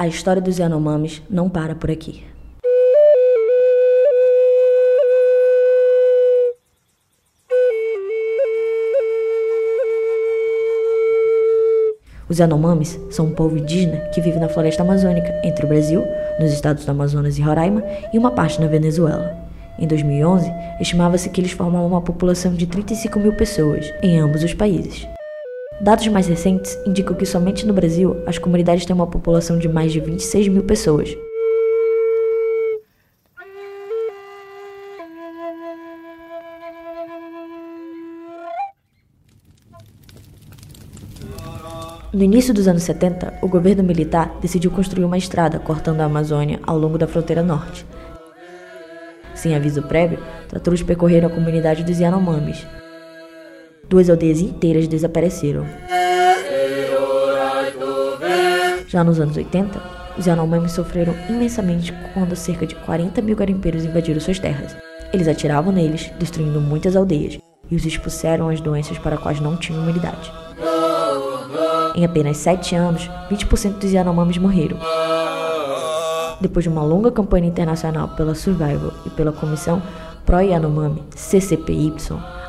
A história dos Yanomamis não para por aqui. Os Yanomamis são um povo indígena que vive na floresta amazônica, entre o Brasil, nos estados do Amazonas e Roraima, e uma parte na Venezuela. Em 2011, estimava-se que eles formavam uma população de 35 mil pessoas em ambos os países. Dados mais recentes indicam que somente no Brasil as comunidades têm uma população de mais de 26 mil pessoas. No início dos anos 70, o governo militar decidiu construir uma estrada cortando a Amazônia ao longo da fronteira norte. Sem aviso prévio, tratores percorreram a comunidade dos Yanomamis, duas aldeias inteiras desapareceram. Já nos anos 80, os Yanomamis sofreram imensamente quando cerca de 40 mil garimpeiros invadiram suas terras. Eles atiravam neles, destruindo muitas aldeias, e os expuseram às doenças para as quais não tinham imunidade. Em apenas sete anos, 20% dos Yanomamis morreram. Depois de uma longa campanha internacional pela Survival e pela Comissão Pro-Yanomami, CCPY,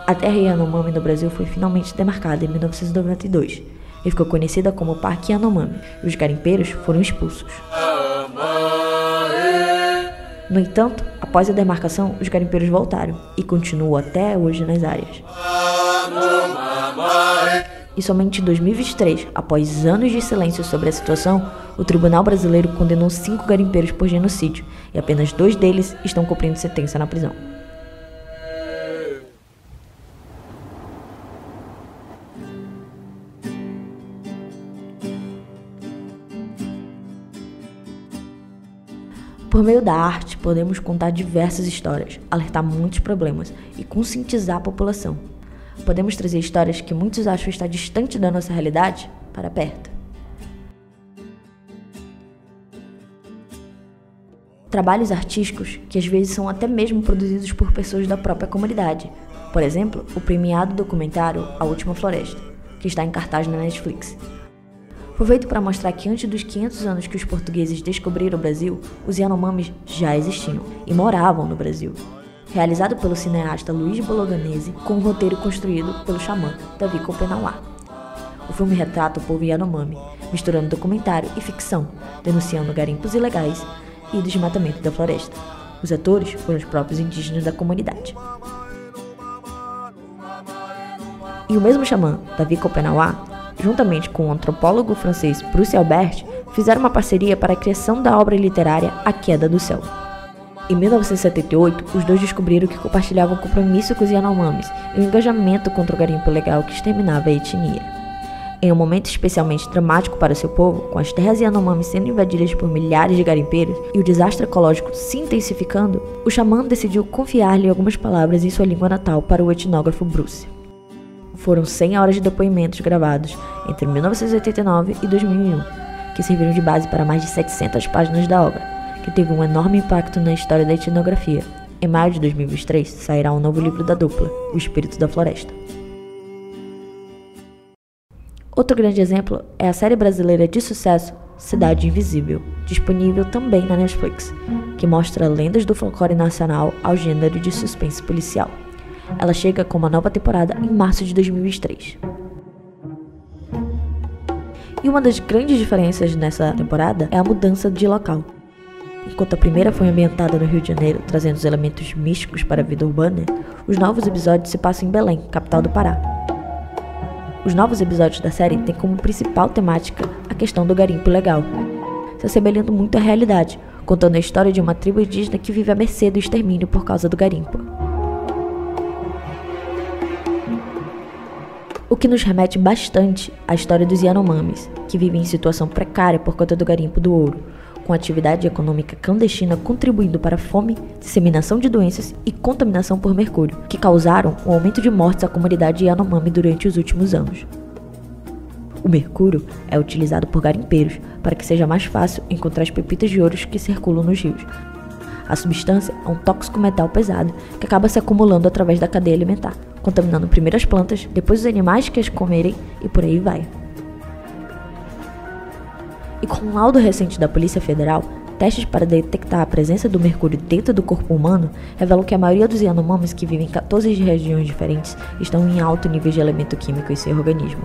a terra Yanomami no Brasil foi finalmente demarcada em 1992 e ficou conhecida como Parque Yanomami, e os garimpeiros foram expulsos. No entanto, após a demarcação, os garimpeiros voltaram e continuam até hoje nas áreas. E somente em 2023, após anos de silêncio sobre a situação, o Tribunal Brasileiro condenou cinco garimpeiros por genocídio e apenas dois deles estão cumprindo sentença na prisão. Por meio da arte, podemos contar diversas histórias, alertar muitos problemas e conscientizar a população. Podemos trazer histórias que muitos acham estar distante da nossa realidade para perto. Trabalhos artísticos que às vezes são até mesmo produzidos por pessoas da própria comunidade. Por exemplo, o premiado documentário A Última Floresta, que está em cartaz na Netflix, foi feito para mostrar que antes dos 500 anos que os portugueses descobriram o Brasil, os Yanomamis já existiam e moravam no Brasil. Realizado pelo cineasta Luiz Bolognese, com um roteiro construído pelo xamã Davi Kopenauá. O filme retrata o povo Yanomami, misturando documentário e ficção, denunciando garimpos ilegais e desmatamento da floresta. Os atores foram os próprios indígenas da comunidade. E o mesmo xamã, Davi Kopenauá, juntamente com o antropólogo francês Bruce Albert, fizeram uma parceria para a criação da obra literária A Queda do Céu. Em 1978, os dois descobriram que compartilhavam compromisso com os Yanomamis e um engajamento contra o garimpo legal que exterminava a etnia. Em um momento especialmente dramático para seu povo, com as terras Yanomami sendo invadidas por milhares de garimpeiros e o desastre ecológico se intensificando, o xamã decidiu confiar-lhe algumas palavras em sua língua natal para o etnógrafo Bruce. Foram 100 horas de depoimentos gravados entre 1989 e 2001, que serviram de base para mais de 700 páginas da obra, que teve um enorme impacto na história da etnografia. Em maio de 2023 sairá um novo livro da dupla, O Espírito da Floresta. Outro grande exemplo é a série brasileira de sucesso Cidade Invisível, disponível também na Netflix, que mostra lendas do folclore nacional ao gênero de suspense policial. Ela chega com uma nova temporada em março de 2023. E uma das grandes diferenças nessa temporada é a mudança de local. Enquanto a primeira foi ambientada no Rio de Janeiro, trazendo os elementos místicos para a vida urbana, os novos episódios se passam em Belém, capital do Pará. Os novos episódios da série têm como principal temática a questão do garimpo legal, se assemelhando muito à realidade, contando a história de uma tribo indígena que vive à mercê do extermínio por causa do garimpo. O que nos remete bastante à história dos Yanomamis, que vivem em situação precária por conta do garimpo do ouro, com atividade econômica clandestina contribuindo para fome, disseminação de doenças e contaminação por mercúrio, que causaram o um aumento de mortes à comunidade Yanomami durante os últimos anos. O mercúrio é utilizado por garimpeiros para que seja mais fácil encontrar as pepitas de ouro que circulam nos rios. A substância é um tóxico metal pesado que acaba se acumulando através da cadeia alimentar, contaminando primeiro as plantas, depois os animais que as comerem e por aí vai. E com um laudo recente da Polícia Federal, testes para detectar a presença do mercúrio dentro do corpo humano revelam que a maioria dos Yanomamis que vivem em 14 regiões diferentes estão em alto nível de elemento químico em seu organismo.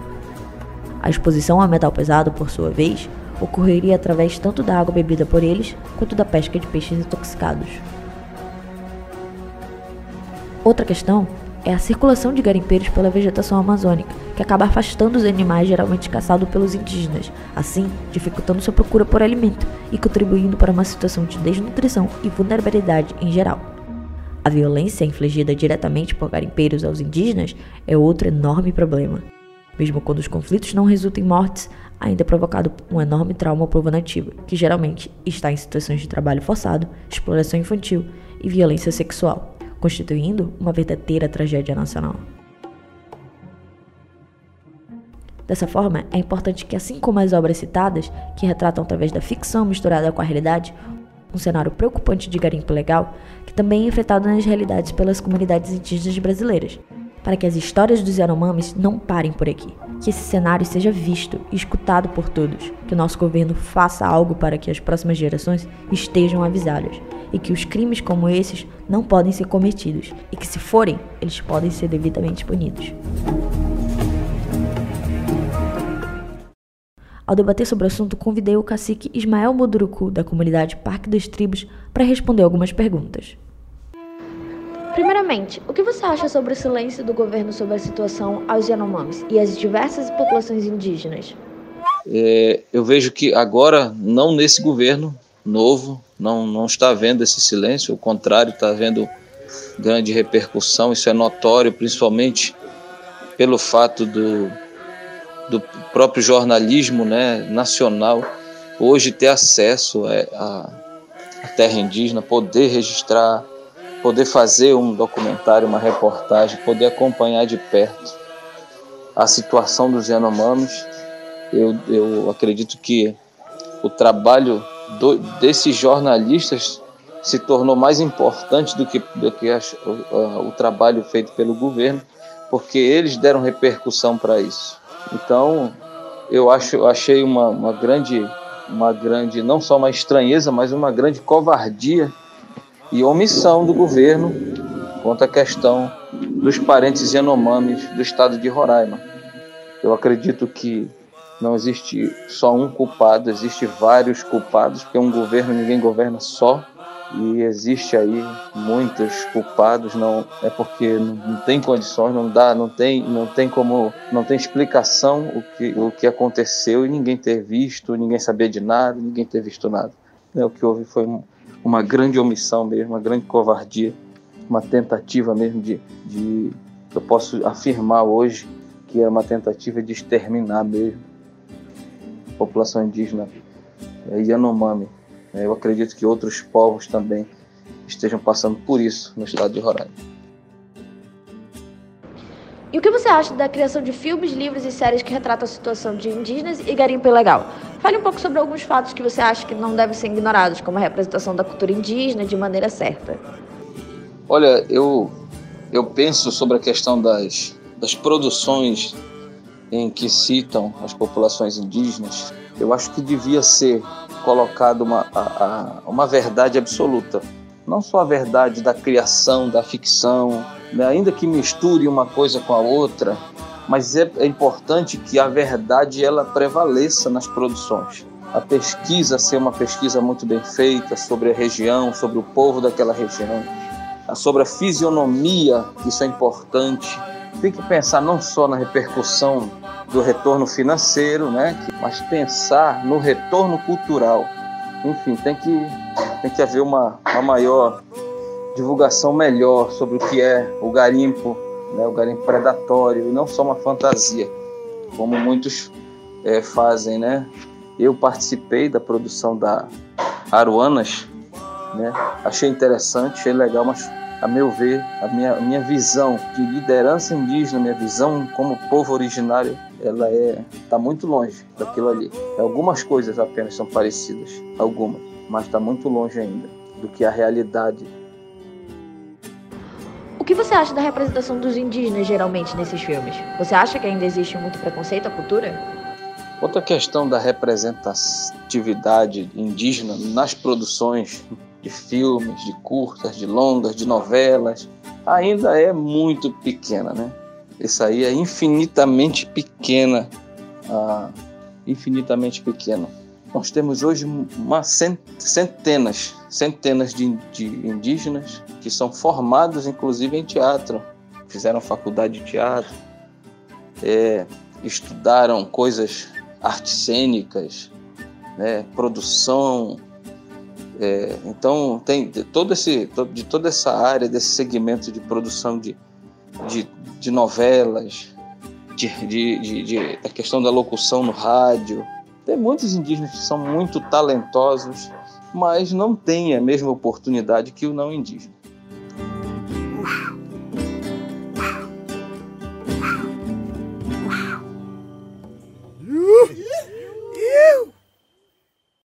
A exposição a metal pesado, por sua vez, ocorreria através tanto da água bebida por eles quanto da pesca de peixes intoxicados. Outra questão é a circulação de garimpeiros pela vegetação amazônica, que acaba afastando os animais geralmente caçados pelos indígenas, assim dificultando sua procura por alimento e contribuindo para uma situação de desnutrição e vulnerabilidade em geral. A violência infligida diretamente por garimpeiros aos indígenas é outro enorme problema. Mesmo quando os conflitos não resultam em mortes, ainda é provocado um enorme trauma ao povo nativo, que geralmente está em situações de trabalho forçado, exploração infantil e violência sexual constituindo uma verdadeira tragédia nacional. Dessa forma, é importante que, assim como as obras citadas, que retratam através da ficção misturada com a realidade, um cenário preocupante de garimpo legal, que também é enfrentado nas realidades pelas comunidades indígenas brasileiras, para que as histórias dos Yanomamis não parem por aqui, que esse cenário seja visto e escutado por todos, que o nosso governo faça algo para que as próximas gerações estejam avisadas e que os crimes como esses não podem ser cometidos e que, se forem, eles podem ser devidamente punidos. Ao debater sobre o assunto, convidei o cacique Ismael Moduruku, da comunidade Parque das Tribos, para responder algumas perguntas. Primeiramente, o que você acha sobre o silêncio do governo sobre a situação aos Yanomamis e às diversas populações indígenas? É, eu vejo que agora, não nesse governo novo, não, não está havendo esse silêncio, ao contrário, está havendo grande repercussão. Isso é notório, principalmente pelo fato do, do próprio jornalismo né, nacional hoje ter acesso à terra indígena, poder registrar, poder fazer um documentário, uma reportagem, poder acompanhar de perto a situação dos Yanomamis. Eu, eu acredito que o trabalho do, desses jornalistas se tornou mais importante do que, do que o, o trabalho feito pelo governo, porque eles deram repercussão para isso. Então, eu acho, achei uma, uma grande, uma grande, não só uma estranheza, mas uma grande covardia e omissão do governo quanto à questão dos parentes Yanomamis do estado de Roraima. Eu acredito que não existe só um culpado, existe vários culpados, porque um governo ninguém governa só. E existe aí muitos culpados, não é porque não, não tem condições, não dá, não tem, não tem como, não tem explicação o que, o que aconteceu e ninguém ter visto, ninguém saber de nada, ninguém ter visto nada. É, o que houve foi uma grande omissão mesmo, uma grande covardia, uma tentativa mesmo de, de eu posso afirmar hoje que é uma tentativa de exterminar mesmo população indígena é, Yanomami. É, eu acredito que outros povos também estejam passando por isso no estado de Roraima. E o que você acha da criação de filmes, livros e séries que retratam a situação de indígenas e garimpo ilegal? Fale um pouco sobre alguns fatos que você acha que não devem ser ignorados, como a representação da cultura indígena de maneira certa. Olha, eu, eu penso sobre a questão das, das produções em que citam as populações indígenas, eu acho que devia ser colocada uma, a, a, uma verdade absoluta. Não só a verdade da criação, da ficção, né? ainda que misture uma coisa com a outra, mas é, é importante que a verdade ela prevaleça nas produções. A pesquisa ser uma pesquisa muito bem feita sobre a região, sobre o povo daquela região, sobre a fisionomia, isso é importante. Tem que pensar não só na repercussão do retorno financeiro, né? mas pensar no retorno cultural. Enfim, tem que, tem que haver uma, uma maior divulgação melhor sobre o que é o garimpo, né? o garimpo predatório, e não só uma fantasia, como muitos é, fazem. Né? Eu participei da produção da Aruanas, né? achei interessante, achei legal, mas a meu ver, a minha, a minha visão de liderança indígena, minha visão como povo originário ela é está muito longe daquilo ali. Algumas coisas apenas são parecidas, algumas, mas está muito longe ainda do que a realidade. O que você acha da representação dos indígenas geralmente nesses filmes? Você acha que ainda existe muito preconceito à cultura? Outra questão da representatividade indígena nas produções de filmes, de curtas, de longas, de novelas, ainda é muito pequena, né? Isso aí é infinitamente pequena, ah, infinitamente pequeno. Nós temos hoje uma centenas, centenas de, de indígenas que são formados, inclusive, em teatro, fizeram faculdade de teatro, é, estudaram coisas artes cênicas, né, produção. É, então tem todo esse, de toda essa área desse segmento de produção de, de, de novelas, de, de, de, de, a questão da locução no rádio. Tem muitos indígenas que são muito talentosos, mas não têm a mesma oportunidade que o não indígena.